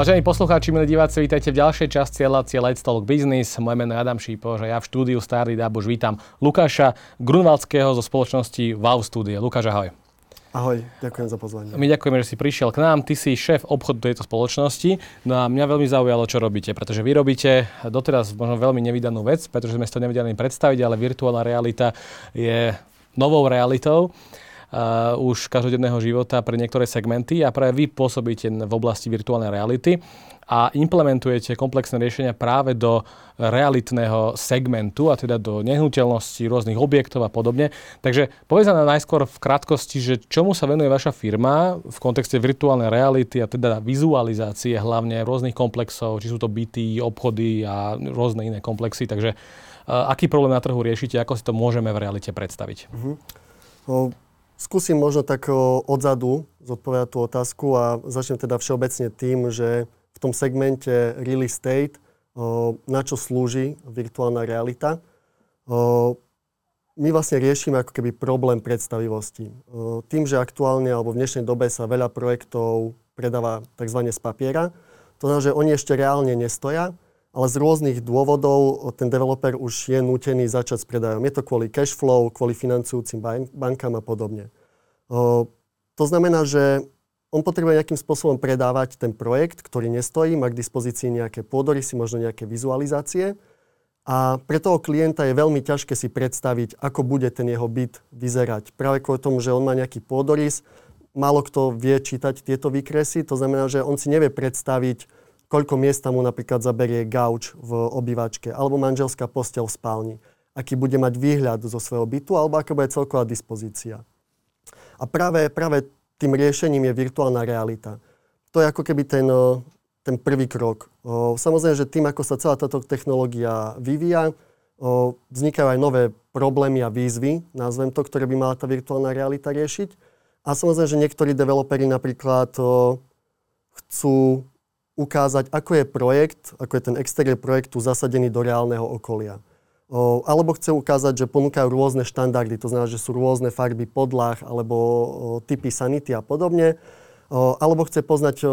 Vážení poslucháči, milí diváci, vítajte v ďalšej časti relácie Let's Talk Business. Moje meno je Adam Šípo, že ja v štúdiu Starý Dábuž vítam Lukáša Grunwaldského zo spoločnosti Wow Studio. Lukáš, ahoj. Ahoj, ďakujem za pozvanie. My ďakujeme, že si prišiel k nám. Ty si šéf obchodu tejto spoločnosti. No a mňa veľmi zaujalo, čo robíte, pretože vy robíte doteraz možno veľmi nevydanú vec, pretože sme si to nevedeli predstaviť, ale virtuálna realita je novou realitou uh, už každodenného života pre niektoré segmenty a práve vy pôsobíte v oblasti virtuálnej reality a implementujete komplexné riešenia práve do realitného segmentu, a teda do nehnuteľnosti, rôznych objektov a podobne. Takže povedz nám najskôr v krátkosti, že čomu sa venuje vaša firma v kontexte virtuálnej reality a teda vizualizácie hlavne rôznych komplexov, či sú to byty, obchody a rôzne iné komplexy. Takže uh, aký problém na trhu riešite, ako si to môžeme v realite predstaviť? Uh-huh. No, skúsim možno tak odzadu zodpovedať tú otázku a začnem teda všeobecne tým, že v tom segmente real estate, na čo slúži virtuálna realita. My vlastne riešime ako keby problém predstavivosti. Tým, že aktuálne alebo v dnešnej dobe sa veľa projektov predáva tzv. z papiera, to znamená, že oni ešte reálne nestoja, ale z rôznych dôvodov ten developer už je nutený začať s predajom. Je to kvôli cash flow, kvôli financujúcim bankám a podobne. To znamená, že on potrebuje nejakým spôsobom predávať ten projekt, ktorý nestojí, má k dispozícii nejaké pôdorysy, možno nejaké vizualizácie. A pre toho klienta je veľmi ťažké si predstaviť, ako bude ten jeho byt vyzerať. Práve kvôli tomu, že on má nejaký pôdorys, málo kto vie čítať tieto výkresy, to znamená, že on si nevie predstaviť, koľko miesta mu napríklad zaberie gauč v obývačke, alebo manželská postel v spálni, aký bude mať výhľad zo svojho bytu, alebo aká bude celková dispozícia. A práve, práve tým riešením je virtuálna realita. To je ako keby ten, ten prvý krok. Samozrejme, že tým, ako sa celá táto technológia vyvíja, vznikajú aj nové problémy a výzvy, nazvem to, ktoré by mala tá virtuálna realita riešiť. A samozrejme, že niektorí developeri napríklad chcú ukázať, ako je projekt, ako je ten exteriér projektu zasadený do reálneho okolia alebo chce ukázať, že ponúkajú rôzne štandardy, to znamená, že sú rôzne farby podlah alebo typy sanity a podobne, alebo chce poznať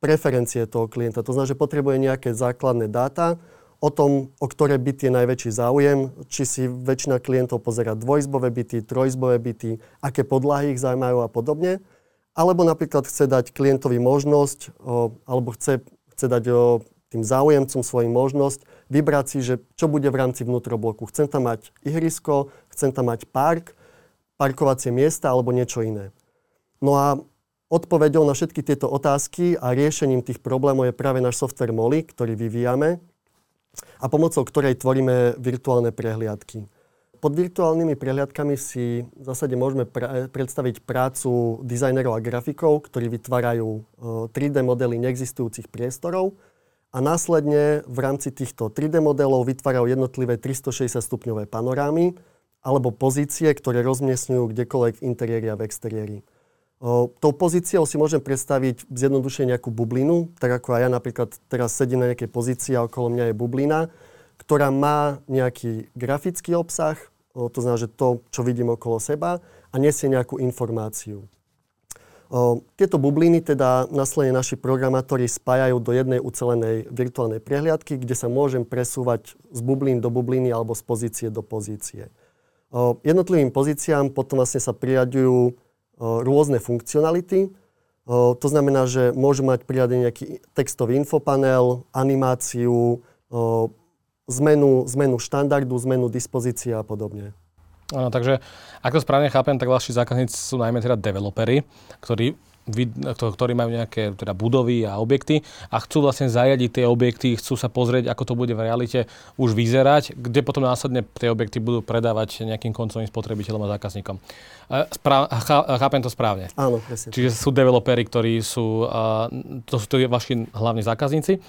preferencie toho klienta, to znamená, že potrebuje nejaké základné dáta o tom, o ktoré byty je najväčší záujem, či si väčšina klientov pozera dvojizbové byty, trojizbové byty, aké podlahy ich zaujímajú a podobne. Alebo napríklad chce dať klientovi možnosť, alebo chce, chce dať tým záujemcom svojim možnosť vybrať si, že čo bude v rámci vnútrobloku. Chcem tam mať ihrisko, chcem tam mať park, parkovacie miesta alebo niečo iné. No a odpovedou na všetky tieto otázky a riešením tých problémov je práve náš software Molly, ktorý vyvíjame a pomocou ktorej tvoríme virtuálne prehliadky. Pod virtuálnymi prehliadkami si v zásade môžeme pra- predstaviť prácu dizajnerov a grafikov, ktorí vytvárajú 3D modely neexistujúcich priestorov a následne v rámci týchto 3D modelov vytvárajú jednotlivé 360 stupňové panorámy alebo pozície, ktoré rozmiestňujú kdekoľvek v interiéri a v exteriéri. O, tou pozíciou si môžem predstaviť zjednodušene nejakú bublinu, tak ako aj ja napríklad teraz sedím na nejakej pozícii a okolo mňa je bublina, ktorá má nejaký grafický obsah, to znamená, že to, čo vidím okolo seba a nesie nejakú informáciu. Tieto bubliny teda následne naši programátori spájajú do jednej ucelenej virtuálnej prehliadky, kde sa môžem presúvať z bublín do bubliny alebo z pozície do pozície. Jednotlivým pozíciám potom vlastne sa priraďujú rôzne funkcionality. To znamená, že môžu mať priradený nejaký textový infopanel, animáciu, zmenu, zmenu štandardu, zmenu dispozície a podobne. Áno, takže ako správne chápem, tak vaši zákazníci sú najmä teda developery, ktorí ktorí majú nejaké teda budovy a objekty a chcú vlastne zariadiť tie objekty, chcú sa pozrieť, ako to bude v realite už vyzerať, kde potom následne tie objekty budú predávať nejakým koncovým spotrebiteľom a zákazníkom. Správ, chápem to správne. Áno, presne. Čiže sú developery, ktorí sú, to sú vaši hlavní zákazníci.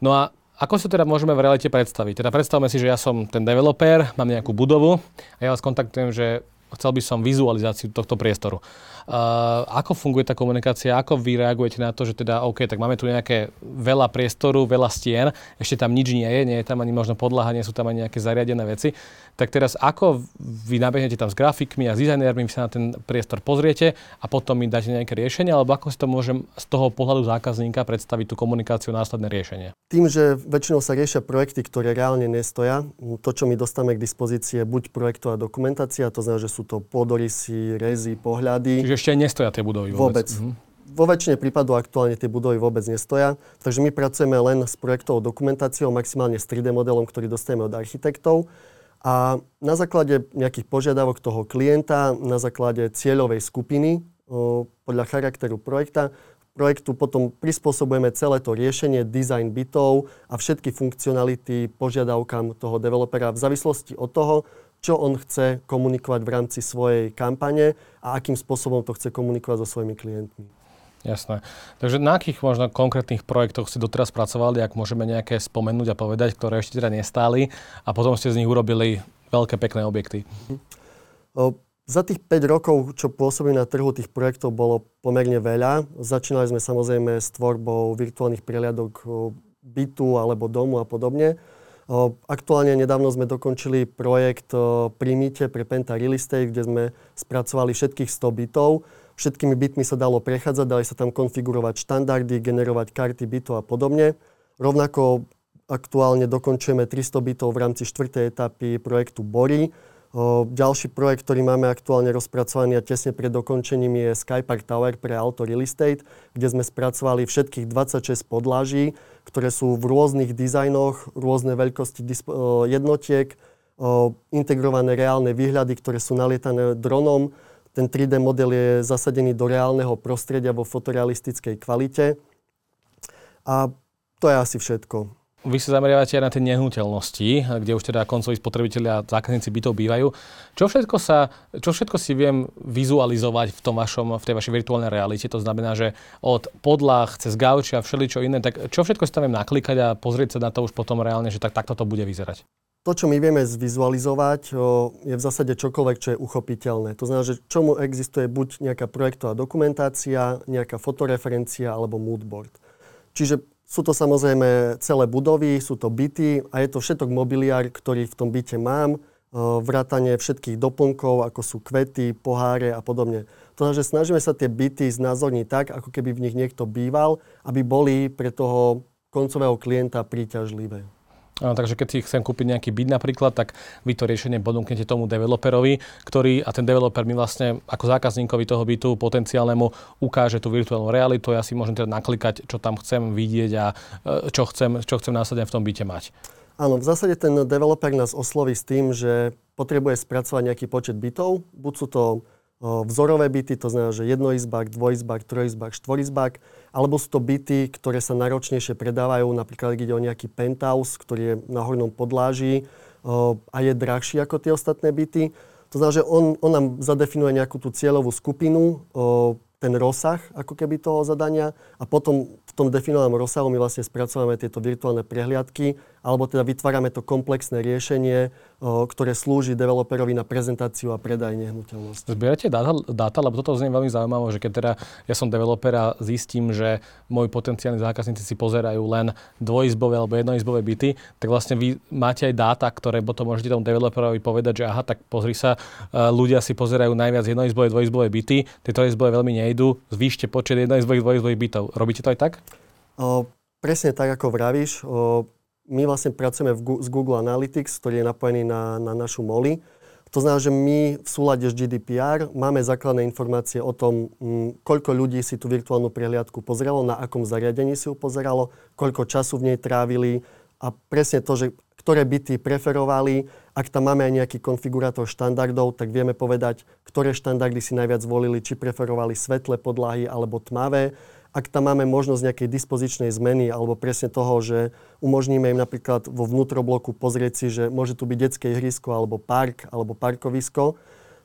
No a ako si teda môžeme v realite predstaviť? Teda predstavme si, že ja som ten developer, mám nejakú budovu a ja vás kontaktujem, že chcel by som vizualizáciu tohto priestoru. Uh, ako funguje tá komunikácia, ako vy reagujete na to, že teda OK, tak máme tu nejaké veľa priestoru, veľa stien, ešte tam nič nie je, nie je tam ani možno podlaha, nie sú tam ani nejaké zariadené veci. Tak teraz ako vy nabehnete tam s grafikmi a s dizajnérmi, sa na ten priestor pozriete a potom mi dáte nejaké riešenie, alebo ako si to môžem z toho pohľadu zákazníka predstaviť tú komunikáciu, následné riešenie? Tým, že väčšinou sa riešia projekty, ktoré reálne nestoja, to, čo my dostávame k dispozícii, je buď projektová dokumentácia, to znamená, že sú to podorysy, rezy, pohľady. Čiže ešte nestoja tie budovy vôbec? Vôbec. Mhm. Vo väčšine prípadov aktuálne tie budovy vôbec nestoja, takže my pracujeme len s projektovou dokumentáciou, maximálne s 3D modelom, ktorý dostaneme od architektov. A na základe nejakých požiadavok toho klienta, na základe cieľovej skupiny, podľa charakteru projekta, projektu potom prispôsobujeme celé to riešenie, design bytov a všetky funkcionality požiadavkám toho developera v závislosti od toho, čo on chce komunikovať v rámci svojej kampane a akým spôsobom to chce komunikovať so svojimi klientmi. Jasné. Takže na akých možno konkrétnych projektoch ste doteraz pracovali, ak môžeme nejaké spomenúť a povedať, ktoré ešte teda nestáli a potom ste z nich urobili veľké pekné objekty? O, za tých 5 rokov, čo pôsobím na trhu, tých projektov bolo pomerne veľa. Začínali sme samozrejme s tvorbou virtuálnych prehliadok bytu alebo domu a podobne. Aktuálne nedávno sme dokončili projekt pri Mite pre Penta Real Estate, kde sme spracovali všetkých 100 bytov. Všetkými bytmi sa dalo prechádzať, dali sa tam konfigurovať štandardy, generovať karty bytov a podobne. Rovnako aktuálne dokončujeme 300 bytov v rámci 4. etapy projektu Bory, ďalší projekt, ktorý máme aktuálne rozpracovaný a tesne pred dokončením je Skypark Tower pre Auto Real Estate, kde sme spracovali všetkých 26 podláží, ktoré sú v rôznych dizajnoch, rôzne veľkosti jednotiek, integrované reálne výhľady, ktoré sú nalietané dronom. Ten 3D model je zasadený do reálneho prostredia vo fotorealistickej kvalite. A to je asi všetko. Vy sa zameriavate aj na tie nehnuteľnosti, kde už teda koncoví spotrebitelia a zákazníci bytov bývajú. Čo všetko, sa, čo všetko si viem vizualizovať v, tom vašom, v tej vašej virtuálnej realite? To znamená, že od podlah cez gauči a všeličo iné, tak čo všetko si tam viem naklikať a pozrieť sa na to už potom reálne, že tak, takto to bude vyzerať? To, čo my vieme zvizualizovať, je v zásade čokoľvek, čo je uchopiteľné. To znamená, že čomu existuje buď nejaká projektová dokumentácia, nejaká fotoreferencia alebo moodboard. Čiže sú to samozrejme celé budovy, sú to byty a je to všetok mobiliár, ktorý v tom byte mám, e, vrátanie všetkých doplnkov, ako sú kvety, poháre a podobne. To že snažíme sa tie byty znázorniť tak, ako keby v nich niekto býval, aby boli pre toho koncového klienta príťažlivé. Áno, takže keď si chcem kúpiť nejaký byt napríklad, tak vy to riešenie ponúknete tomu developerovi, ktorý, a ten developer mi vlastne ako zákazníkovi toho bytu potenciálnemu ukáže tú virtuálnu realitu. Ja si môžem teda naklikať, čo tam chcem vidieť a e, čo chcem, čo chcem následne v tom byte mať. Áno, v zásade ten developer nás osloví s tým, že potrebuje spracovať nejaký počet bytov. Buď sú to vzorové byty, to znamená, že jednoizbák, dvojizbák, trojizbák, štvorizbák, alebo sú to byty, ktoré sa náročnejšie predávajú, napríklad ide o nejaký penthouse, ktorý je na hornom podláži a je drahší ako tie ostatné byty. To znamená, že on, on nám zadefinuje nejakú tú cieľovú skupinu, ten rozsah ako keby toho zadania a potom v tom definovanom rozsahu my vlastne spracovávame tieto virtuálne prehliadky alebo teda vytvárame to komplexné riešenie, ktoré slúži developerovi na prezentáciu a predaj nehnuteľnosti. Zbierate dáta, dáta, lebo toto znie veľmi zaujímavé, že keď teda ja som developer a zistím, že môj potenciálni zákazníci si pozerajú len dvojizbové alebo jednoizbové byty, tak vlastne vy máte aj dáta, ktoré potom môžete tomu developerovi povedať, že aha, tak pozri sa, e, ľudia si pozerajú najviac jednoizbové, dvojizbové byty, tie trojizbové veľmi nejdu, zvýšte počet jednoizbových, dvojizbových bytov. Robíte to aj tak? Presne tak, ako vravíš. O, my vlastne pracujeme v, s Google Analytics, ktorý je napojený na, na našu MOLI. To znamená, že my v súlade s GDPR máme základné informácie o tom, m, mm, koľko ľudí si tú virtuálnu prehliadku pozeralo, na akom zariadení si ju pozeralo, koľko času v nej trávili a presne to, že ktoré byty preferovali. Ak tam máme aj nejaký konfigurátor štandardov, tak vieme povedať, ktoré štandardy si najviac volili, či preferovali svetlé podlahy alebo tmavé ak tam máme možnosť nejakej dispozičnej zmeny alebo presne toho, že umožníme im napríklad vo vnútrobloku pozrieť si, že môže tu byť detské ihrisko alebo park alebo parkovisko,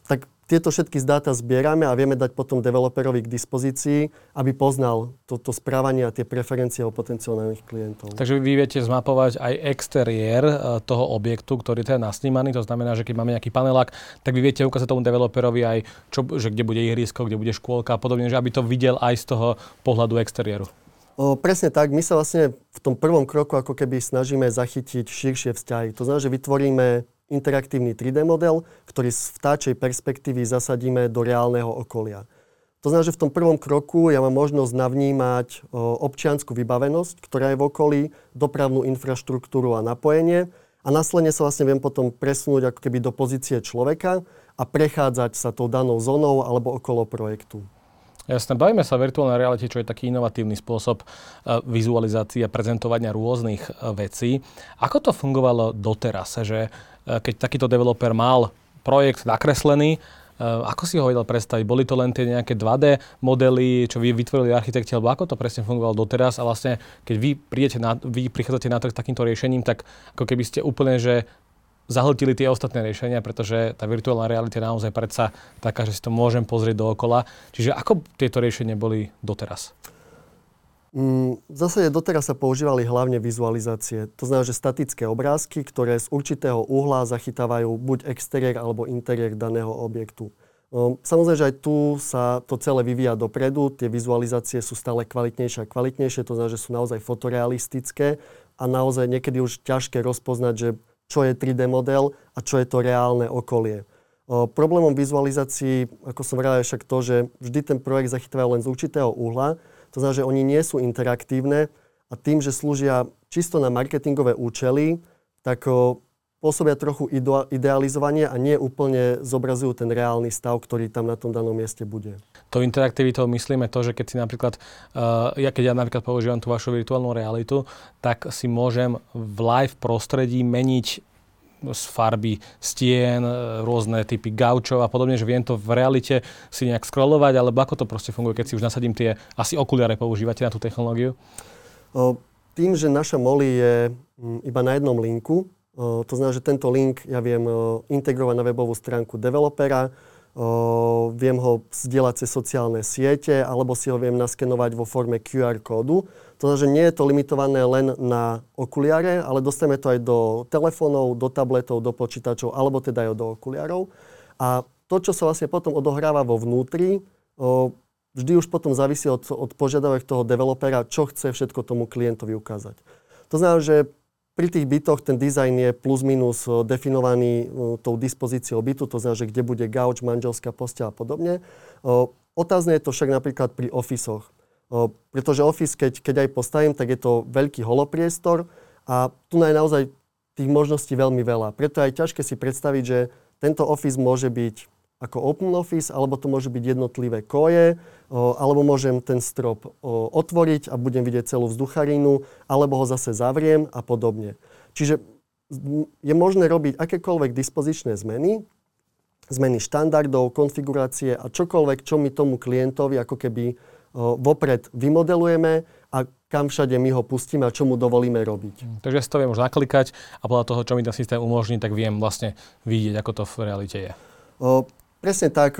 tak tieto všetky z dáta zbierame a vieme dať potom developerovi k dispozícii, aby poznal toto správanie a tie preferencie o potenciálnych klientov. Takže vy viete zmapovať aj exteriér e, toho objektu, ktorý je teda nasnímaný. To znamená, že keď máme nejaký panelák, tak vy viete ukázať tomu developerovi aj, čo, že kde bude ihrisko, kde bude škôlka a podobne, že aby to videl aj z toho pohľadu exteriéru. O, presne tak. My sa vlastne v tom prvom kroku ako keby snažíme zachytiť širšie vzťahy. To znamená, že vytvoríme interaktívny 3D model, ktorý z vtáčej perspektívy zasadíme do reálneho okolia. To znamená, že v tom prvom kroku ja mám možnosť navnímať občianskú vybavenosť, ktorá je v okolí, dopravnú infraštruktúru a napojenie a následne sa vlastne viem potom presunúť ako keby do pozície človeka a prechádzať sa tou danou zónou alebo okolo projektu. Jasné, bavíme sa virtuálnej realite, čo je taký inovatívny spôsob e, vizualizácie a prezentovania rôznych e, vecí. Ako to fungovalo doteraz, že e, keď takýto developer mal projekt nakreslený, ako si ho vedel predstaviť? Boli to len tie nejaké 2D modely, čo vy vytvorili architekti, alebo ako to presne fungovalo doteraz? A vlastne, keď vy, prídete na, vy prichádzate na trh takýmto riešením, tak ako keby ste úplne, že zahltili tie ostatné riešenia, pretože tá virtuálna realita je naozaj predsa taká, že si to môžem pozrieť dookola. Čiže ako tieto riešenia boli doteraz? Mm, v zásade doteraz sa používali hlavne vizualizácie. To znamená, že statické obrázky, ktoré z určitého uhla zachytávajú buď exteriér alebo interiér daného objektu. No, samozrejme, že aj tu sa to celé vyvíja dopredu, tie vizualizácie sú stále kvalitnejšie a kvalitnejšie, to znamená, že sú naozaj fotorealistické a naozaj niekedy už ťažké rozpoznať, že čo je 3D model a čo je to reálne okolie. Problémom vizualizácií, ako som vravel, je však to, že vždy ten projekt zachytávajú len z určitého uhla. To znamená, že oni nie sú interaktívne a tým, že slúžia čisto na marketingové účely, tak pôsobia trochu idealizovanie a nie úplne zobrazujú ten reálny stav, ktorý tam na tom danom mieste bude. To interaktivitou myslíme to, že keď si napríklad, uh, ja keď ja napríklad používam tú vašu virtuálnu realitu, tak si môžem v live prostredí meniť z farby stien, e, rôzne typy gaučov a podobne, že viem to v realite si nejak scrollovať, alebo ako to proste funguje, keď si už nasadím tie, asi okuliare používate na tú technológiu? O, tým, že naša MOLI je iba na jednom linku, to znamená, že tento link ja viem integrovať na webovú stránku developera, viem ho zdieľať cez sociálne siete, alebo si ho viem naskenovať vo forme QR kódu, to znamená, že nie je to limitované len na okuliare, ale dostaneme to aj do telefónov, do tabletov, do počítačov, alebo teda aj do okuliarov. A to, čo sa vlastne potom odohráva vo vnútri, vždy už potom závisí od, od požiadavek toho developera, čo chce všetko tomu klientovi ukázať. To znamená, že pri tých bytoch ten dizajn je plus minus definovaný tou dispozíciou bytu, to znamená, že kde bude gauč, manželská postel a podobne. Otázne je to však napríklad pri ofisoch pretože Office, keď, keď aj postavím, tak je to veľký holopriestor a tu je naozaj tých možností veľmi veľa. Preto je aj ťažké si predstaviť, že tento Office môže byť ako Open Office, alebo to môže byť jednotlivé koje, alebo môžem ten strop otvoriť a budem vidieť celú vzducharinu, alebo ho zase zavriem a podobne. Čiže je možné robiť akékoľvek dispozičné zmeny, zmeny štandardov, konfigurácie a čokoľvek, čo mi tomu klientovi ako keby vopred vymodelujeme a kam všade my ho pustíme a čo mu dovolíme robiť. Mm, takže si to viem už naklikať a podľa toho, čo mi ten systém umožní, tak viem vlastne vidieť, ako to v realite je. Presne tak.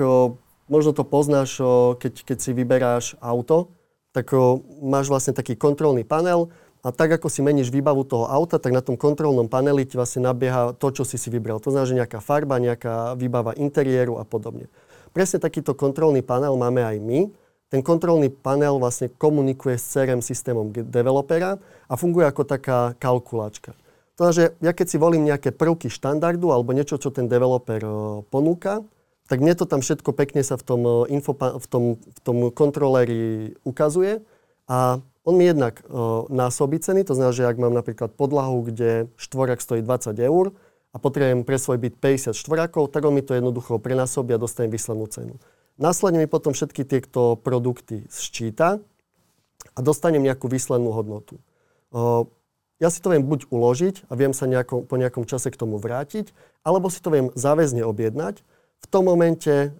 Možno to poznáš, keď, keď si vyberáš auto, tak máš vlastne taký kontrolný panel a tak, ako si meníš výbavu toho auta, tak na tom kontrolnom paneli ti vlastne nabieha to, čo si si vybral. To znamená, že nejaká farba, nejaká výbava interiéru a podobne. Presne takýto kontrolný panel máme aj my ten kontrolný panel vlastne komunikuje s CRM systémom developera a funguje ako taká kalkulačka. To znamená, že ja keď si volím nejaké prvky štandardu alebo niečo, čo ten developer ponúka, tak mne to tam všetko pekne sa v tom, info, v tom, v tom kontroléri ukazuje a on mi jednak násobí ceny, to znamená, že ak mám napríklad podlahu, kde štvorak stojí 20 eur a potrebujem pre svoj byt 50 štvorakov, tak on mi to jednoducho prenásobí a dostanem vyslanú cenu. Následne mi potom všetky tieto produkty sčíta a dostanem nejakú výslednú hodnotu. Ja si to viem buď uložiť a viem sa nejako, po nejakom čase k tomu vrátiť, alebo si to viem záväzne objednať. V tom momente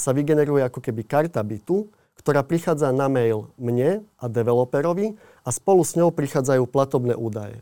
sa vygeneruje ako keby karta bytu, ktorá prichádza na mail mne a developerovi a spolu s ňou prichádzajú platobné údaje.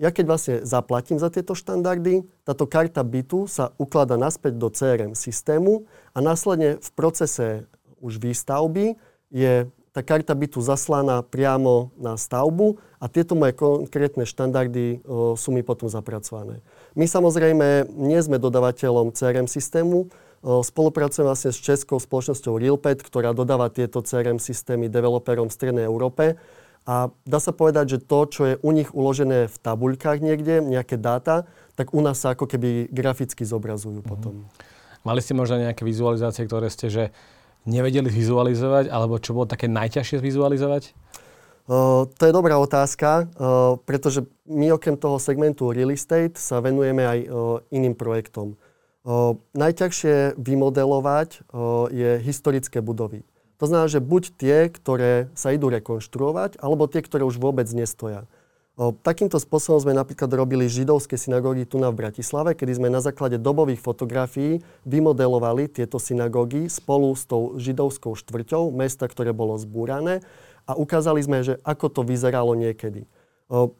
Ja keď vlastne zaplatím za tieto štandardy, táto karta bytu sa uklada naspäť do CRM systému a následne v procese už výstavby je tá karta bytu zaslaná priamo na stavbu a tieto moje konkrétne štandardy o, sú mi potom zapracované. My samozrejme nie sme dodavateľom CRM systému, o, spolupracujeme vlastne s českou spoločnosťou Realpad, ktorá dodáva tieto CRM systémy developerom v Strednej Európe. A dá sa povedať, že to, čo je u nich uložené v tabuľkách niekde, nejaké dáta, tak u nás sa ako keby graficky zobrazujú mm-hmm. potom. Mali ste možno nejaké vizualizácie, ktoré ste, že nevedeli vizualizovať, alebo čo bolo také najťažšie zvizualizovať? To je dobrá otázka, pretože my okrem toho segmentu real estate sa venujeme aj iným projektom. Najťažšie vymodelovať je historické budovy. To znamená, že buď tie, ktoré sa idú rekonštruovať, alebo tie, ktoré už vôbec nestoja. Takýmto spôsobom sme napríklad robili židovské synagógy tu na v Bratislave, kedy sme na základe dobových fotografií vymodelovali tieto synagógy spolu s tou židovskou štvrťou mesta, ktoré bolo zbúrané a ukázali sme, že ako to vyzeralo niekedy.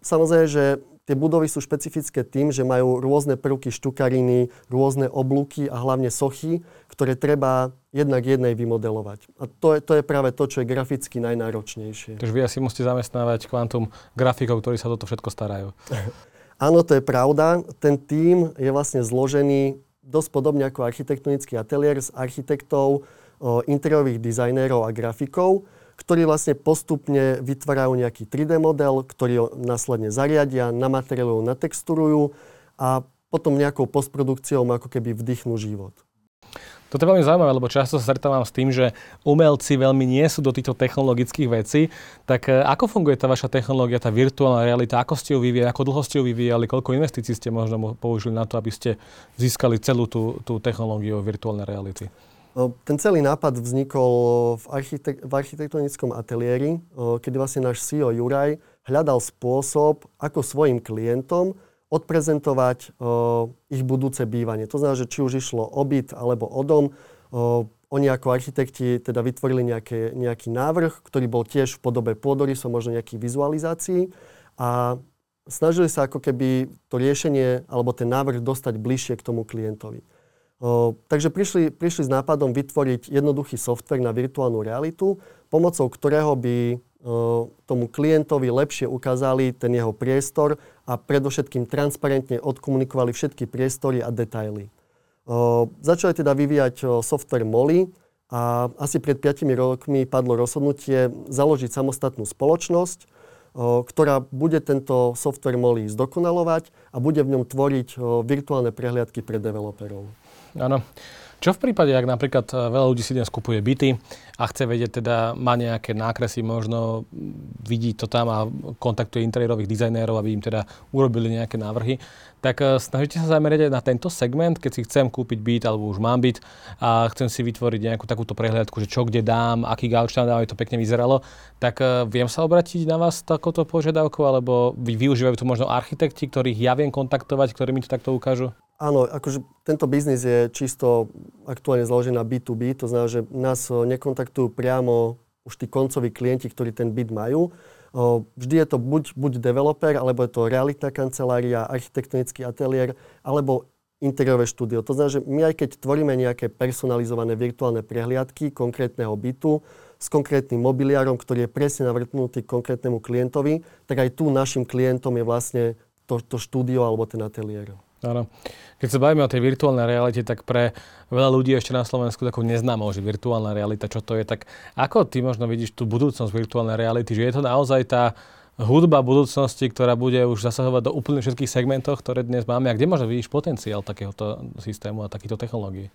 Samozrejme, že Tie budovy sú špecifické tým, že majú rôzne prvky štukariny, rôzne oblúky a hlavne sochy, ktoré treba jednak jednej vymodelovať. A to je, to je práve to, čo je graficky najnáročnejšie. Takže vy asi musíte zamestnávať kvantum grafikov, ktorí sa toto všetko starajú. Áno, to je pravda. Ten tím je vlastne zložený dosť podobne ako architektonický ateliér z architektov, interiérových dizajnérov a grafikov, ktorí vlastne postupne vytvárajú nejaký 3D model, ktorý ho následne zariadia, namaterialujú, natexturujú a potom nejakou postprodukciou ako keby vdychnú život. Toto je veľmi zaujímavé, lebo často sa stretávam s tým, že umelci veľmi nie sú do týchto technologických vecí. Tak e, ako funguje tá vaša technológia, tá virtuálna realita? Ako ste ju vyvíjali, ako dlho ste ju vyvíjali, koľko investícií ste možno použili na to, aby ste získali celú tú, tú technológiu virtuálnej reality? Ten celý nápad vznikol v, architek- v architektonickom ateliéri, kedy vlastne náš CEO Juraj hľadal spôsob, ako svojim klientom odprezentovať ich budúce bývanie. To znamená, že či už išlo o byt alebo o dom, oni ako architekti teda vytvorili nejaké, nejaký návrh, ktorý bol tiež v podobe pôdorysov, možno nejakých vizualizácií a snažili sa ako keby to riešenie alebo ten návrh dostať bližšie k tomu klientovi takže prišli, prišli s nápadom vytvoriť jednoduchý software na virtuálnu realitu, pomocou ktorého by tomu klientovi lepšie ukázali ten jeho priestor a predovšetkým transparentne odkomunikovali všetky priestory a detaily. Začali teda vyvíjať software Molly a asi pred 5 rokmi padlo rozhodnutie založiť samostatnú spoločnosť, ktorá bude tento software Molly zdokonalovať a bude v ňom tvoriť virtuálne prehliadky pre developerov. Áno. Čo v prípade, ak napríklad eh, veľa ľudí si dnes kupuje byty a chce vedieť, teda má nejaké nákresy, možno vidí to tam a kontaktuje interiérových dizajnérov, aby im teda urobili nejaké návrhy, tak eh, snažíte sa zamerať aj na tento segment, keď si chcem kúpiť byt alebo už mám byt a chcem si vytvoriť nejakú takúto prehliadku, že čo kde dám, aký gauč tam dám, aby to pekne vyzeralo, tak eh, viem sa obratiť na vás takouto požiadavkou, alebo vy využívajú to možno architekti, ktorých ja viem kontaktovať, ktorí mi to takto ukážu? Áno, akože tento biznis je čisto aktuálne založený na B2B, to znamená, že nás eh, nekontaktujú priamo už tí koncoví klienti, ktorí ten byt majú. Vždy je to buď, buď developer, alebo je to realitná kancelária, architektonický ateliér, alebo interiérové štúdio. To znamená, že my aj keď tvoríme nejaké personalizované virtuálne prehliadky konkrétneho bytu s konkrétnym mobiliárom, ktorý je presne navrtnutý konkrétnemu klientovi, tak aj tu našim klientom je vlastne to, to štúdio alebo ten ateliér. Áno. Keď sa bavíme o tej virtuálnej realite, tak pre veľa ľudí ešte na Slovensku takú neznámo, že virtuálna realita, čo to je, tak ako ty možno vidíš tú budúcnosť virtuálnej reality, že je to naozaj tá hudba budúcnosti, ktorá bude už zasahovať do úplne všetkých segmentov, ktoré dnes máme a kde možno vidíš potenciál takéhoto systému a takýchto technológií?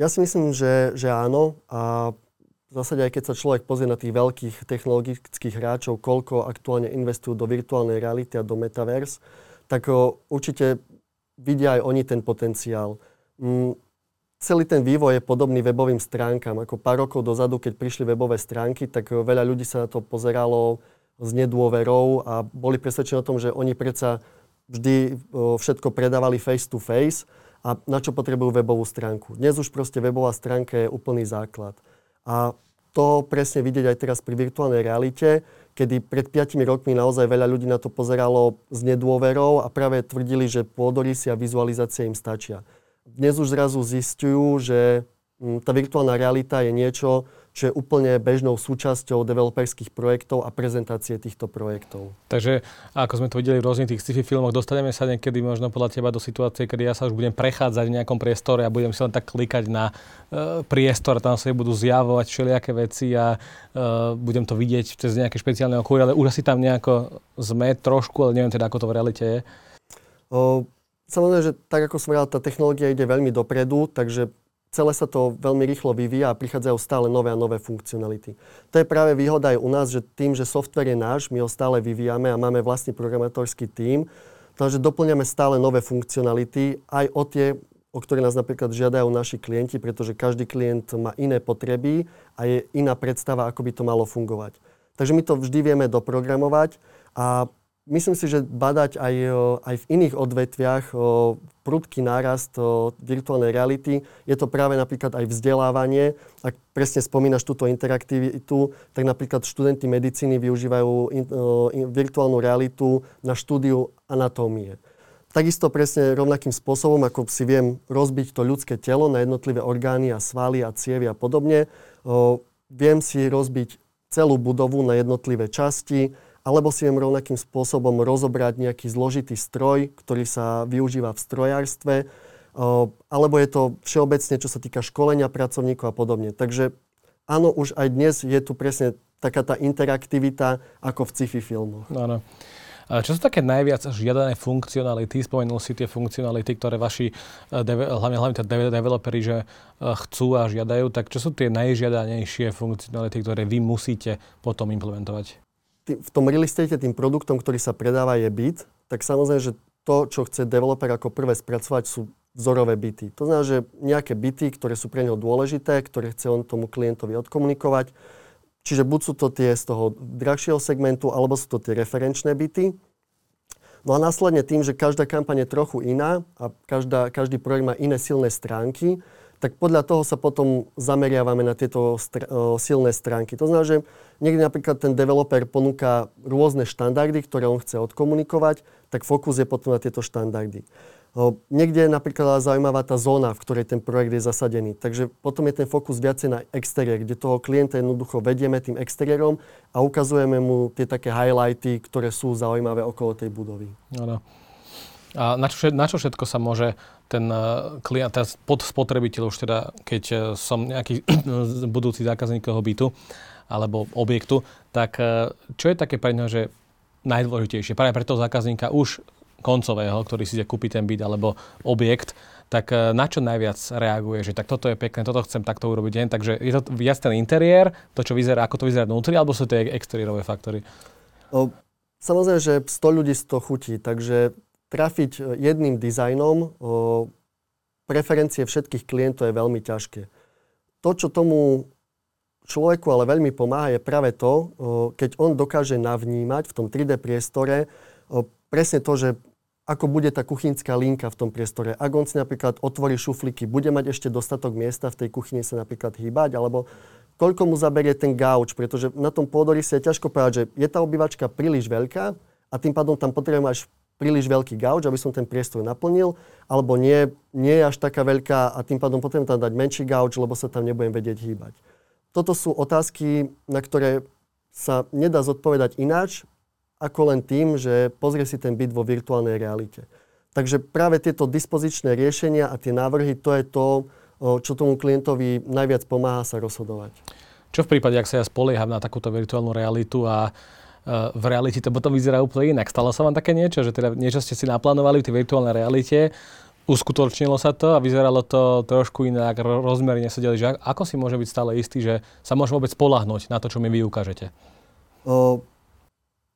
Ja si myslím, že, že áno a v zásade aj keď sa človek pozrie na tých veľkých technologických hráčov, koľko aktuálne investujú do virtuálnej reality a do metaverse, tak určite vidia aj oni ten potenciál. Mm, celý ten vývoj je podobný webovým stránkam. Ako pár rokov dozadu, keď prišli webové stránky, tak veľa ľudí sa na to pozeralo s nedôverou a boli presvedčení o tom, že oni predsa vždy všetko predávali face to face a na čo potrebujú webovú stránku. Dnes už proste webová stránka je úplný základ. A to presne vidieť aj teraz pri virtuálnej realite, kedy pred 5 rokmi naozaj veľa ľudí na to pozeralo s nedôverou a práve tvrdili, že pôdorysy a vizualizácia im stačia. Dnes už zrazu zistujú, že hm, tá virtuálna realita je niečo, čo je úplne bežnou súčasťou developerských projektov a prezentácie týchto projektov. Takže ako sme to videli v rôznych tých sci-fi filmoch, dostaneme sa niekedy možno podľa teba do situácie, kedy ja sa už budem prechádzať v nejakom priestore a budem si len tak klikať na uh, priestor, tam sa budú zjavovať všelijaké veci a uh, budem to vidieť cez nejaké špeciálne okuly, ale už asi tam nejako sme trošku, ale neviem teda, ako to v realite je. O, samozrejme, že tak ako som povedal, tá technológia ide veľmi dopredu, takže celé sa to veľmi rýchlo vyvíja a prichádzajú stále nové a nové funkcionality. To je práve výhoda aj u nás, že tým, že software je náš, my ho stále vyvíjame a máme vlastný programátorský tím, takže doplňame stále nové funkcionality aj o tie, o ktoré nás napríklad žiadajú naši klienti, pretože každý klient má iné potreby a je iná predstava, ako by to malo fungovať. Takže my to vždy vieme doprogramovať a Myslím si, že badať aj, aj v iných odvetviach prudký nárast virtuálnej reality. Je to práve napríklad aj vzdelávanie. Ak presne spomínaš túto interaktivitu, tak napríklad študenti medicíny využívajú virtuálnu realitu na štúdiu anatómie. Takisto presne rovnakým spôsobom, ako si viem rozbiť to ľudské telo na jednotlivé orgány a svaly a cievy a podobne, viem si rozbiť celú budovu na jednotlivé časti, alebo si viem rovnakým spôsobom rozobrať nejaký zložitý stroj, ktorý sa využíva v strojárstve, alebo je to všeobecne, čo sa týka školenia pracovníkov a podobne. Takže áno, už aj dnes je tu presne taká tá interaktivita ako v sci-fi filmoch. Áno. Čo sú také najviac žiadané funkcionality? Spomenul si tie funkcionality, ktoré vaši, e, hlavne, hlavne tie developeri, že e, chcú a žiadajú. Tak čo sú tie najžiadanejšie funkcionality, ktoré vy musíte potom implementovať? V tom real estate tým produktom, ktorý sa predáva je byt, tak samozrejme, že to, čo chce developer ako prvé spracovať, sú vzorové byty. To znamená, že nejaké byty, ktoré sú pre neho dôležité, ktoré chce on tomu klientovi odkomunikovať. Čiže buď sú to tie z toho drahšieho segmentu, alebo sú to tie referenčné byty. No a následne tým, že každá kampaň je trochu iná a každá, každý projekt má iné silné stránky, tak podľa toho sa potom zameriavame na tieto str- silné stránky. To znamená, že niekde napríklad ten developer ponúka rôzne štandardy, ktoré on chce odkomunikovať, tak fokus je potom na tieto štandardy. Niekde je napríklad zaujímavá tá zóna, v ktorej ten projekt je zasadený. Takže potom je ten fokus viacej na exteriér, kde toho klienta jednoducho vedieme tým exteriérom a ukazujeme mu tie také highlighty, ktoré sú zaujímavé okolo tej budovy. Ano. A na čo, na čo všetko sa môže ten eh, klient, ten spotrebiteľ už teda, keď eh, som nejaký budúci zákazník toho bytu alebo objektu, tak eh, čo je také pre neho, že najdôležitejšie práve pre toho zákazníka už koncového, ktorý si ide kúpiť ten byt alebo objekt, tak na čo najviac reaguje, že tak toto je pekné, toto chcem takto urobiť deň. Takže je to viac ten interiér, to, čo vyzerá, ako to vyzerá vnútri, alebo sú tie exteriérové faktory? O, samozrejme, že 100 ľudí z toho chutí, takže trafiť e, jedným dizajnom preferencie všetkých klientov je veľmi ťažké. To, čo tomu človeku ale veľmi pomáha, je práve to, keď on dokáže navnímať v tom 3D priestore presne to, že ako bude tá kuchynská linka v tom priestore. Ak on si napríklad otvorí šuflíky, bude mať ešte dostatok miesta v tej kuchyni sa napríklad hýbať, alebo koľko mu zaberie ten gauč, pretože na tom pôdory si je ťažko povedať, že je tá obývačka príliš veľká a tým pádom tam potrebujem až príliš veľký gauč, aby som ten priestor naplnil, alebo nie, nie je až taká veľká a tým pádom potrebujem tam dať menší gauč, lebo sa tam nebudem vedieť hýbať. Toto sú otázky, na ktoré sa nedá zodpovedať ináč, ako len tým, že pozrie si ten byt vo virtuálnej realite. Takže práve tieto dispozičné riešenia a tie návrhy, to je to, čo tomu klientovi najviac pomáha sa rozhodovať. Čo v prípade, ak sa ja spolieham na takúto virtuálnu realitu a v realite to potom vyzerá úplne inak. Stalo sa vám také niečo, že teda niečo ste si naplánovali v tej virtuálnej realite, uskutočnilo sa to a vyzeralo to trošku inak, rozmery nesedeli, že ako si môže byť stále istý, že sa môže vôbec spolahnuť na to, čo mi vy ukážete? O,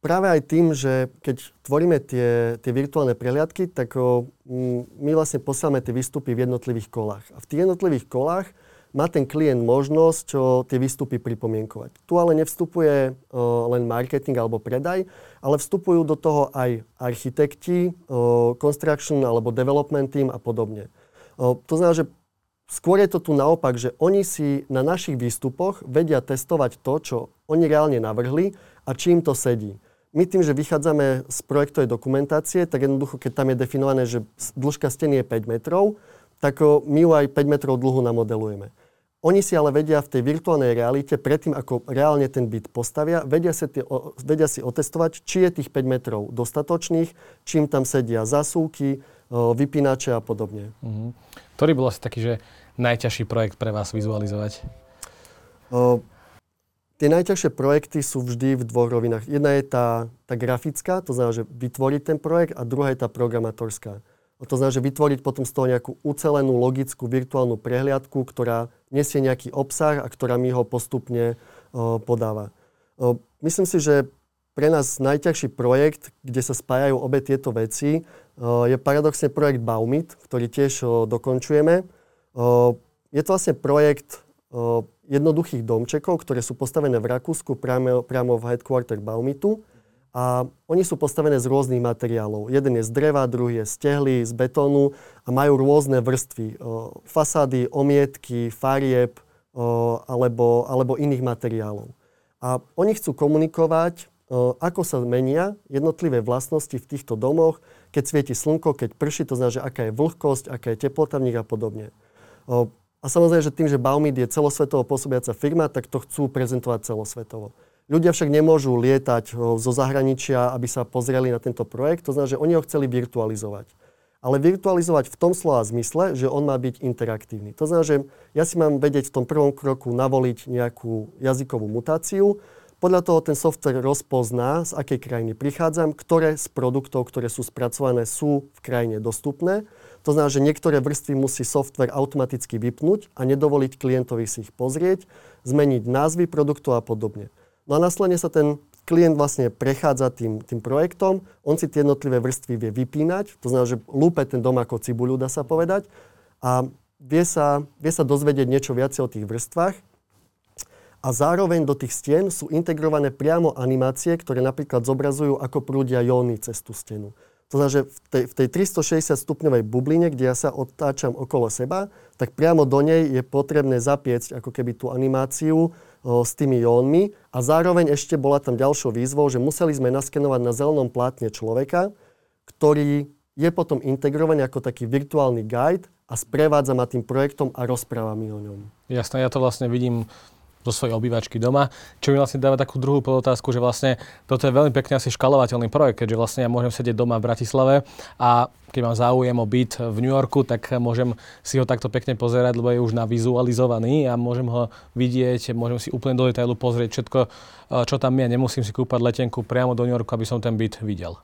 práve aj tým, že keď tvoríme tie, tie virtuálne prehliadky, tak o, my vlastne posielame tie výstupy v jednotlivých kolách. A v tých jednotlivých kolách má ten klient možnosť čo tie výstupy pripomienkovať. Tu ale nevstupuje uh, len marketing alebo predaj, ale vstupujú do toho aj architekti, uh, construction alebo development team a podobne. Uh, to znamená, že skôr je to tu naopak, že oni si na našich výstupoch vedia testovať to, čo oni reálne navrhli a čím to sedí. My tým, že vychádzame z projektovej dokumentácie, tak jednoducho, keď tam je definované, že dĺžka steny je 5 metrov, tak my ju aj 5 metrov dlhu namodelujeme. Oni si ale vedia v tej virtuálnej realite, predtým ako reálne ten byt postavia, vedia si, tie, vedia si otestovať, či je tých 5 metrov dostatočných, čím tam sedia zasúky, vypínače a podobne. Uh-huh. Ktorý bol asi taký, že najťažší projekt pre vás vizualizovať? O, tie najťažšie projekty sú vždy v dvoch rovinách. Jedna je tá, tá grafická, to znamená, že vytvoriť ten projekt a druhá je tá programatorská. To znamená, že vytvoriť potom z toho nejakú ucelenú, logickú, virtuálnu prehliadku, ktorá nesie nejaký obsah a ktorá mi ho postupne o, podáva. O, myslím si, že pre nás najťažší projekt, kde sa spájajú obe tieto veci, o, je paradoxne projekt Baumit, ktorý tiež dokončujeme. Je to vlastne projekt jednoduchých domčekov, ktoré sú postavené v Rakúsku priamo v headquarter Baumitu. A oni sú postavené z rôznych materiálov. Jeden je z dreva, druhý je z tehly, z betónu a majú rôzne vrstvy. O, fasády, omietky, farieb o, alebo, alebo iných materiálov. A oni chcú komunikovať, o, ako sa menia jednotlivé vlastnosti v týchto domoch, keď svieti slnko, keď prší, to znamená, že aká je vlhkosť, aká je teplota v nich a podobne. O, a samozrejme, že tým, že Baumit je celosvetovo pôsobiaca firma, tak to chcú prezentovať celosvetovo. Ľudia však nemôžu lietať zo zahraničia, aby sa pozreli na tento projekt. To znamená, že oni ho chceli virtualizovať. Ale virtualizovať v tom slova zmysle, že on má byť interaktívny. To znamená, že ja si mám vedieť v tom prvom kroku navoliť nejakú jazykovú mutáciu, podľa toho ten software rozpozná, z akej krajiny prichádzam, ktoré z produktov, ktoré sú spracované, sú v krajine dostupné. To znamená, že niektoré vrstvy musí software automaticky vypnúť a nedovoliť klientovi si ich pozrieť, zmeniť názvy produktov a podobne. No a následne sa ten klient vlastne prechádza tým, tým projektom, on si tie jednotlivé vrstvy vie vypínať, to znamená, že lúpe ten dom ako cibuľu, dá sa povedať, a vie sa, vie sa dozvedieť niečo viacej o tých vrstvách. A zároveň do tých stien sú integrované priamo animácie, ktoré napríklad zobrazujú, ako prúdia jóny cez tú stenu. To znamená, že v tej, v tej 360 stupňovej bubline, kde ja sa otáčam okolo seba, tak priamo do nej je potrebné zapiecť ako keby tú animáciu s tými jónmi a zároveň ešte bola tam ďalšou výzvou, že museli sme naskenovať na zelenom plátne človeka, ktorý je potom integrovaný ako taký virtuálny guide a sprevádza ma tým projektom a rozpráva mi o ňom. Jasné, ja to vlastne vidím zo svojej obývačky doma, čo mi vlastne dáva takú druhú podotázku, že vlastne toto je veľmi pekne asi škalovateľný projekt, keďže vlastne ja môžem sedieť doma v Bratislave a keď mám záujem o byt v New Yorku, tak môžem si ho takto pekne pozerať, lebo je už navizualizovaný a môžem ho vidieť, môžem si úplne do detailu pozrieť všetko, čo tam je. Nemusím si kúpať letenku priamo do New Yorku, aby som ten byt videl.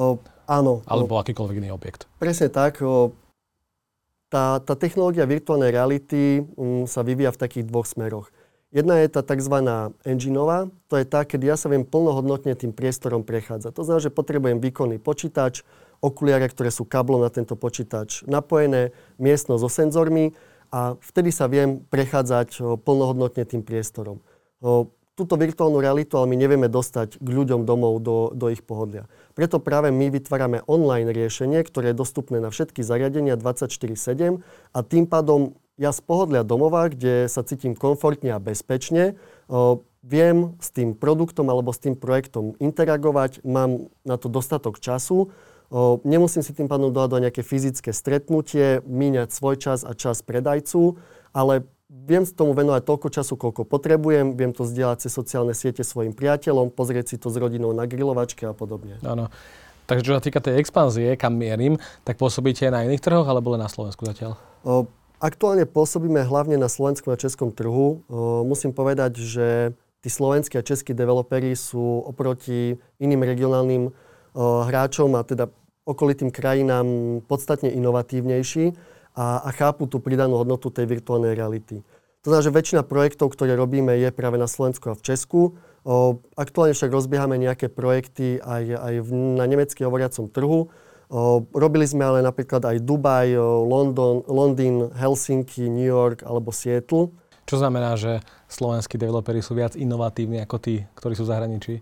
O, áno. Alebo o, akýkoľvek iný objekt. Presne tak. O, tá, tá technológia virtuálnej reality um, sa vyvíja v takých dvoch smeroch. Jedna je tá tzv. engineová, to je tá, keď ja sa viem plnohodnotne tým priestorom prechádzať. To znamená, že potrebujem výkonný počítač, okuliare, ktoré sú kablom na tento počítač napojené, miestno so senzormi a vtedy sa viem prechádzať plnohodnotne tým priestorom. Túto virtuálnu realitu ale my nevieme dostať k ľuďom domov do, do ich pohodlia. Preto práve my vytvárame online riešenie, ktoré je dostupné na všetky zariadenia 24-7 a tým pádom ja z pohodlia domova, kde sa cítim komfortne a bezpečne, o, viem s tým produktom alebo s tým projektom interagovať, mám na to dostatok času, o, nemusím si tým pádom dohľadať nejaké fyzické stretnutie, míňať svoj čas a čas predajcu, ale viem tomu venovať toľko času, koľko potrebujem, viem to zdieľať cez sociálne siete svojim priateľom, pozrieť si to s rodinou na grilovačke a podobne. Áno. Takže čo sa týka tej expanzie, kam mierim, tak pôsobíte aj na iných trhoch alebo len na Slovensku zatiaľ? O, Aktuálne pôsobíme hlavne na slovenskom a českom trhu. Musím povedať, že tí slovenskí a českí developeri sú oproti iným regionálnym hráčom a teda okolitým krajinám podstatne inovatívnejší a, a chápu tú pridanú hodnotu tej virtuálnej reality. To znamená, že väčšina projektov, ktoré robíme, je práve na Slovensku a v Česku. O, aktuálne však rozbiehame nejaké projekty aj, aj na nemecky hovoriacom trhu. Robili sme ale napríklad aj Dubaj, London, Londýn, Helsinki, New York alebo Seattle. Čo znamená, že slovenskí developeri sú viac inovatívni ako tí, ktorí sú v zahraničí?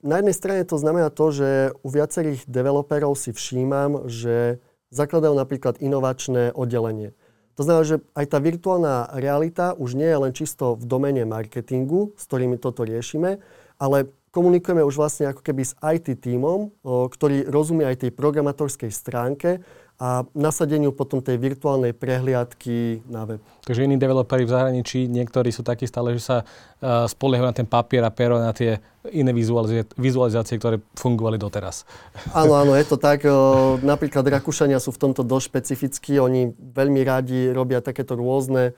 Na jednej strane to znamená to, že u viacerých developerov si všímam, že zakladajú napríklad inovačné oddelenie. To znamená, že aj tá virtuálna realita už nie je len čisto v domene marketingu, s ktorými toto riešime, ale komunikujeme už vlastne ako keby s IT tímom, ktorý rozumie aj tej programátorskej stránke a nasadeniu potom tej virtuálnej prehliadky na web. Takže iní developeri v zahraničí, niektorí sú takí stále, že sa uh, spoliehajú na ten papier a pero, na tie iné vizualizácie, vizualizácie, ktoré fungovali doteraz. Áno, áno, je to tak. Napríklad Rakúšania sú v tomto dosť špecifickí. Oni veľmi radi robia takéto rôzne,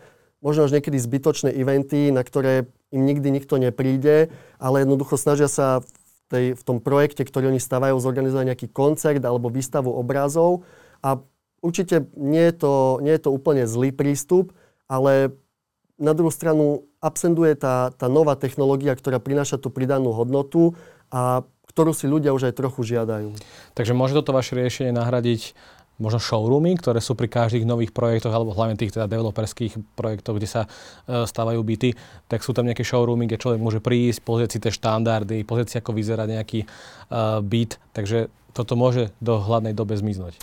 možno až niekedy zbytočné eventy, na ktoré im nikdy nikto nepríde, ale jednoducho snažia sa v, tej, v tom projekte, ktorý oni stavajú, zorganizovať nejaký koncert alebo výstavu obrazov, a určite nie je, to, nie je to úplne zlý prístup, ale na druhú stranu absenduje tá, tá nová technológia, ktorá prináša tú pridanú hodnotu a ktorú si ľudia už aj trochu žiadajú. Takže môže toto vaše riešenie nahradiť možno showroomy, ktoré sú pri každých nových projektoch, alebo hlavne tých teda developerských projektoch, kde sa uh, stávajú byty, tak sú tam nejaké showroomy, kde človek môže prísť, pozrieť si tie štandardy, pozrieť si, ako vyzerá nejaký uh, byt. Takže toto môže do hladnej dobe zmiznúť.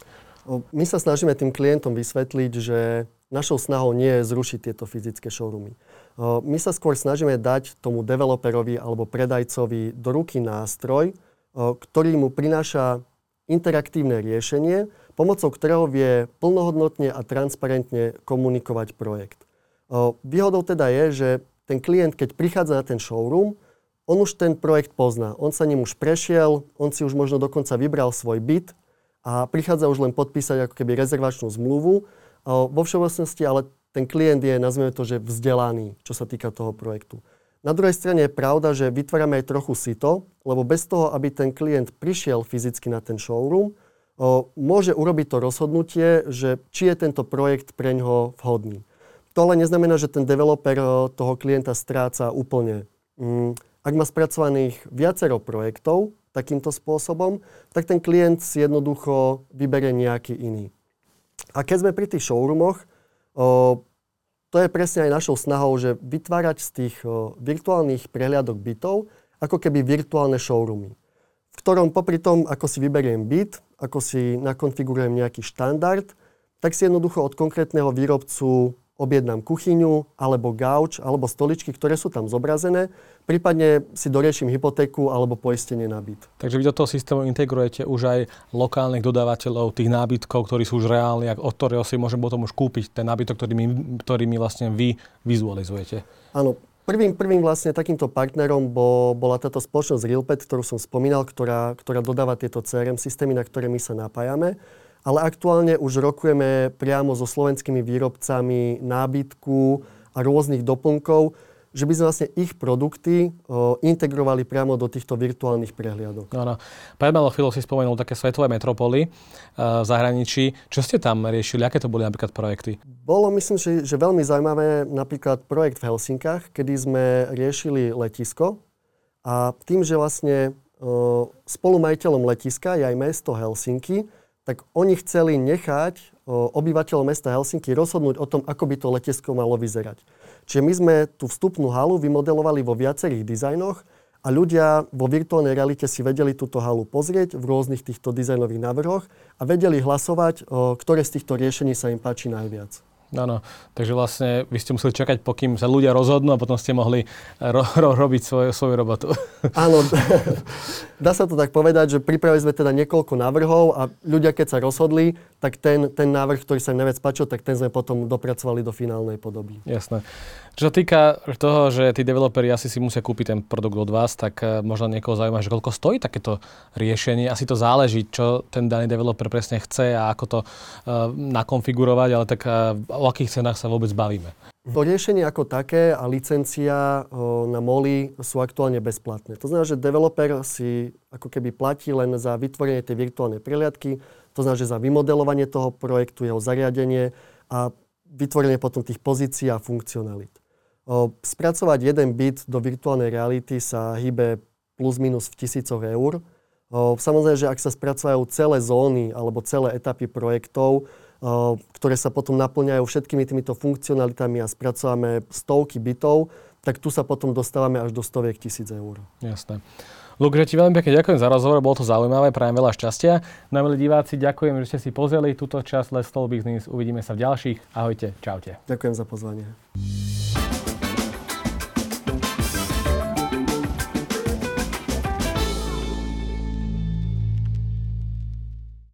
My sa snažíme tým klientom vysvetliť, že našou snahou nie je zrušiť tieto fyzické showroomy. My sa skôr snažíme dať tomu developerovi alebo predajcovi do ruky nástroj, ktorý mu prináša interaktívne riešenie, pomocou ktorého vie plnohodnotne a transparentne komunikovať projekt. Výhodou teda je, že ten klient, keď prichádza na ten showroom, on už ten projekt pozná. On sa ním už prešiel, on si už možno dokonca vybral svoj byt, a prichádza už len podpísať ako keby rezervačnú zmluvu. Vo všeobecnosti ale ten klient je, nazveme to, že vzdelaný, čo sa týka toho projektu. Na druhej strane je pravda, že vytvárame aj trochu sito, lebo bez toho, aby ten klient prišiel fyzicky na ten showroom, môže urobiť to rozhodnutie, že či je tento projekt pre ňoho vhodný. To ale neznamená, že ten developer toho klienta stráca úplne. Mm, ak má spracovaných viacero projektov, takýmto spôsobom, tak ten klient si jednoducho vyberie nejaký iný. A keď sme pri tých showroomoch, to je presne aj našou snahou, že vytvárať z tých virtuálnych prehliadok bytov ako keby virtuálne showroomy, v ktorom popri tom, ako si vyberiem byt, ako si nakonfigurujem nejaký štandard, tak si jednoducho od konkrétneho výrobcu objednám kuchyňu, alebo gauč, alebo stoličky, ktoré sú tam zobrazené, prípadne si doriešim hypotéku alebo poistenie na byt. Takže vy do toho systému integrujete už aj lokálnych dodávateľov tých nábytkov, ktorí sú už reálni, od ktorého si môžem potom už kúpiť ten nábytok, ktorý mi, ktorý mi vlastne vy vizualizujete. Áno, Prvým, prvým vlastne takýmto partnerom bo, bola táto spoločnosť Realpet, ktorú som spomínal, ktorá, ktorá dodáva tieto CRM systémy, na ktoré my sa napájame. Ale aktuálne už rokujeme priamo so slovenskými výrobcami nábytku a rôznych doplnkov, že by sme vlastne ich produkty o, integrovali priamo do týchto virtuálnych prehliadok. Áno. Pred malou chvíľou si spomenul také svetové metropoly uh, v zahraničí. Čo ste tam riešili? Aké to boli napríklad projekty? Bolo, myslím, že, že veľmi zaujímavé napríklad projekt v Helsinkách, kedy sme riešili letisko a tým, že vlastne uh, spolumajiteľom letiska je aj mesto Helsinky, tak oni chceli nechať obyvateľov mesta Helsinky rozhodnúť o tom, ako by to letisko malo vyzerať. Čiže my sme tú vstupnú halu vymodelovali vo viacerých dizajnoch a ľudia vo virtuálnej realite si vedeli túto halu pozrieť v rôznych týchto dizajnových návrhoch a vedeli hlasovať, ktoré z týchto riešení sa im páči najviac. Áno, takže vlastne vy ste museli čakať, pokým sa ľudia rozhodnú a potom ste mohli ro- ro- robiť svoju, svoju robotu. Áno, dá sa to tak povedať, že pripravili sme teda niekoľko návrhov a ľudia, keď sa rozhodli, tak ten, ten návrh, ktorý sa im najviac páčil, tak ten sme potom dopracovali do finálnej podoby. Jasné. Čo sa týka toho, že tí developeri asi si musia kúpiť ten produkt od vás, tak eh, možno niekoho zaujíma, že koľko stojí takéto riešenie. Asi to záleží, čo ten daný developer presne chce a ako to uh, nakonfigurovať, ale tak uh, o akých cenách sa vôbec bavíme. To riešenie ako také a licencia na MOLI sú aktuálne bezplatné. To znamená, že developer si ako keby platí len za vytvorenie tej virtuálnej prehliadky, to znamená, že za vymodelovanie toho projektu, jeho zariadenie a vytvorenie potom tých pozícií a funkcionalit. Spracovať jeden bit do virtuálnej reality sa hýbe plus minus v tisícoch eur. Samozrejme, že ak sa spracovajú celé zóny alebo celé etapy projektov, ktoré sa potom naplňajú všetkými týmito funkcionalitami a spracováme stovky bitov, tak tu sa potom dostávame až do stoviek tisíc eur. Jasné. Luk, že ti veľmi pekne ďakujem za rozhovor, bolo to zaujímavé, prajem veľa šťastia. No milí diváci, ďakujem, že ste si pozreli túto časť Let's Talk Business. Uvidíme sa v ďalších. Ahojte, čaute. Ďakujem za pozvanie.